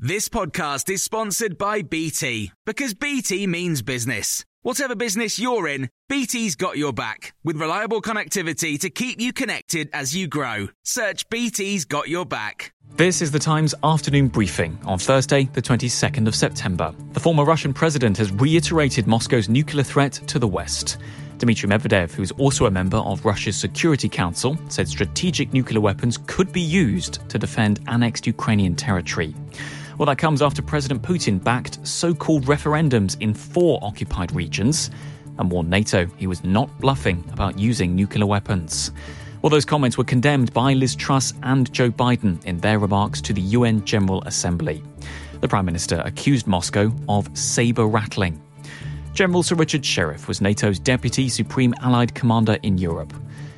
This podcast is sponsored by BT because BT means business. Whatever business you're in, BT's got your back with reliable connectivity to keep you connected as you grow. Search BT's got your back. This is the Times afternoon briefing on Thursday, the 22nd of September. The former Russian president has reiterated Moscow's nuclear threat to the West. Dmitry Medvedev, who is also a member of Russia's Security Council, said strategic nuclear weapons could be used to defend annexed Ukrainian territory. Well, that comes after President Putin backed so called referendums in four occupied regions and warned NATO he was not bluffing about using nuclear weapons. Well, those comments were condemned by Liz Truss and Joe Biden in their remarks to the UN General Assembly. The Prime Minister accused Moscow of saber rattling. General Sir Richard Shirreff was NATO's Deputy Supreme Allied Commander in Europe.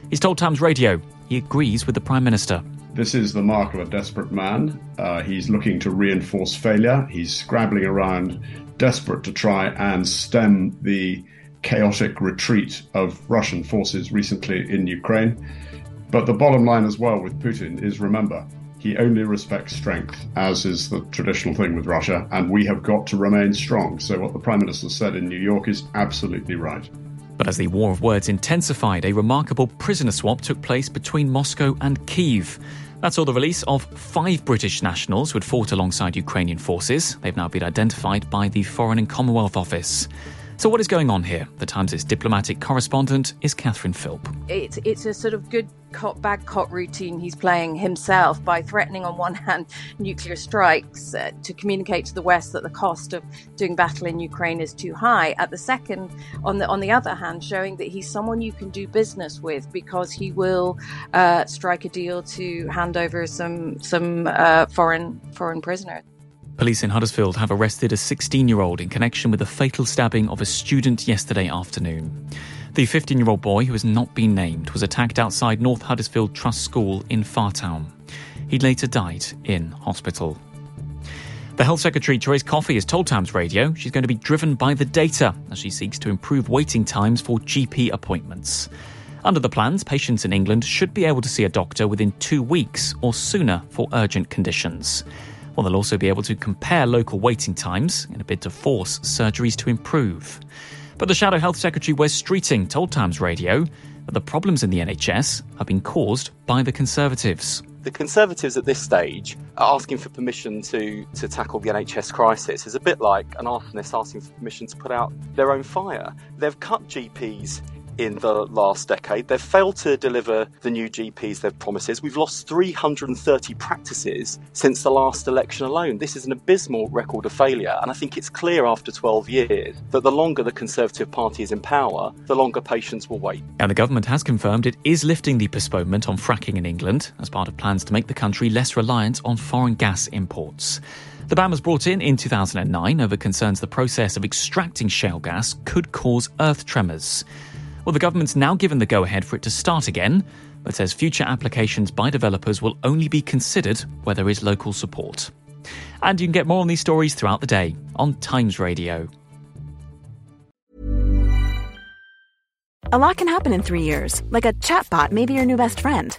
He's told Times Radio he agrees with the Prime Minister. This is the mark of a desperate man. Uh, he's looking to reinforce failure. He's scrabbling around, desperate to try and stem the chaotic retreat of Russian forces recently in Ukraine. But the bottom line as well with Putin is remember, he only respects strength, as is the traditional thing with Russia, and we have got to remain strong. So, what the Prime Minister said in New York is absolutely right. But as the war of words intensified, a remarkable prisoner swap took place between Moscow and Kiev. That saw the release of five British nationals who had fought alongside Ukrainian forces. They've now been identified by the Foreign and Commonwealth Office. So, what is going on here? The Times' diplomatic correspondent is Catherine Philp. It's, it's a sort of good cop, bad cop routine he's playing himself by threatening, on one hand, nuclear strikes uh, to communicate to the West that the cost of doing battle in Ukraine is too high. At the second, on the on the other hand, showing that he's someone you can do business with because he will uh, strike a deal to hand over some some uh, foreign foreign prisoners. Police in Huddersfield have arrested a 16 year old in connection with the fatal stabbing of a student yesterday afternoon. The 15 year old boy, who has not been named, was attacked outside North Huddersfield Trust School in Fartown. He later died in hospital. The Health Secretary, Therese Coffey, has told Times Radio she's going to be driven by the data as she seeks to improve waiting times for GP appointments. Under the plans, patients in England should be able to see a doctor within two weeks or sooner for urgent conditions. Well, they'll also be able to compare local waiting times in a bid to force surgeries to improve. But the Shadow Health Secretary Wes Streeting told Times Radio that the problems in the NHS have been caused by the Conservatives. The Conservatives at this stage are asking for permission to, to tackle the NHS crisis is a bit like an arsonist asking for permission to put out their own fire. They've cut GPs in the last decade. They've failed to deliver the new GPs they've promises. We've lost 330 practices since the last election alone. This is an abysmal record of failure, and I think it's clear after 12 years that the longer the Conservative Party is in power, the longer patients will wait. And the government has confirmed it is lifting the postponement on fracking in England as part of plans to make the country less reliant on foreign gas imports. The ban was brought in in 2009 over concerns the process of extracting shale gas could cause earth tremors. Well, the government's now given the go ahead for it to start again, but says future applications by developers will only be considered where there is local support. And you can get more on these stories throughout the day on Times Radio. A lot can happen in three years, like a chatbot may be your new best friend.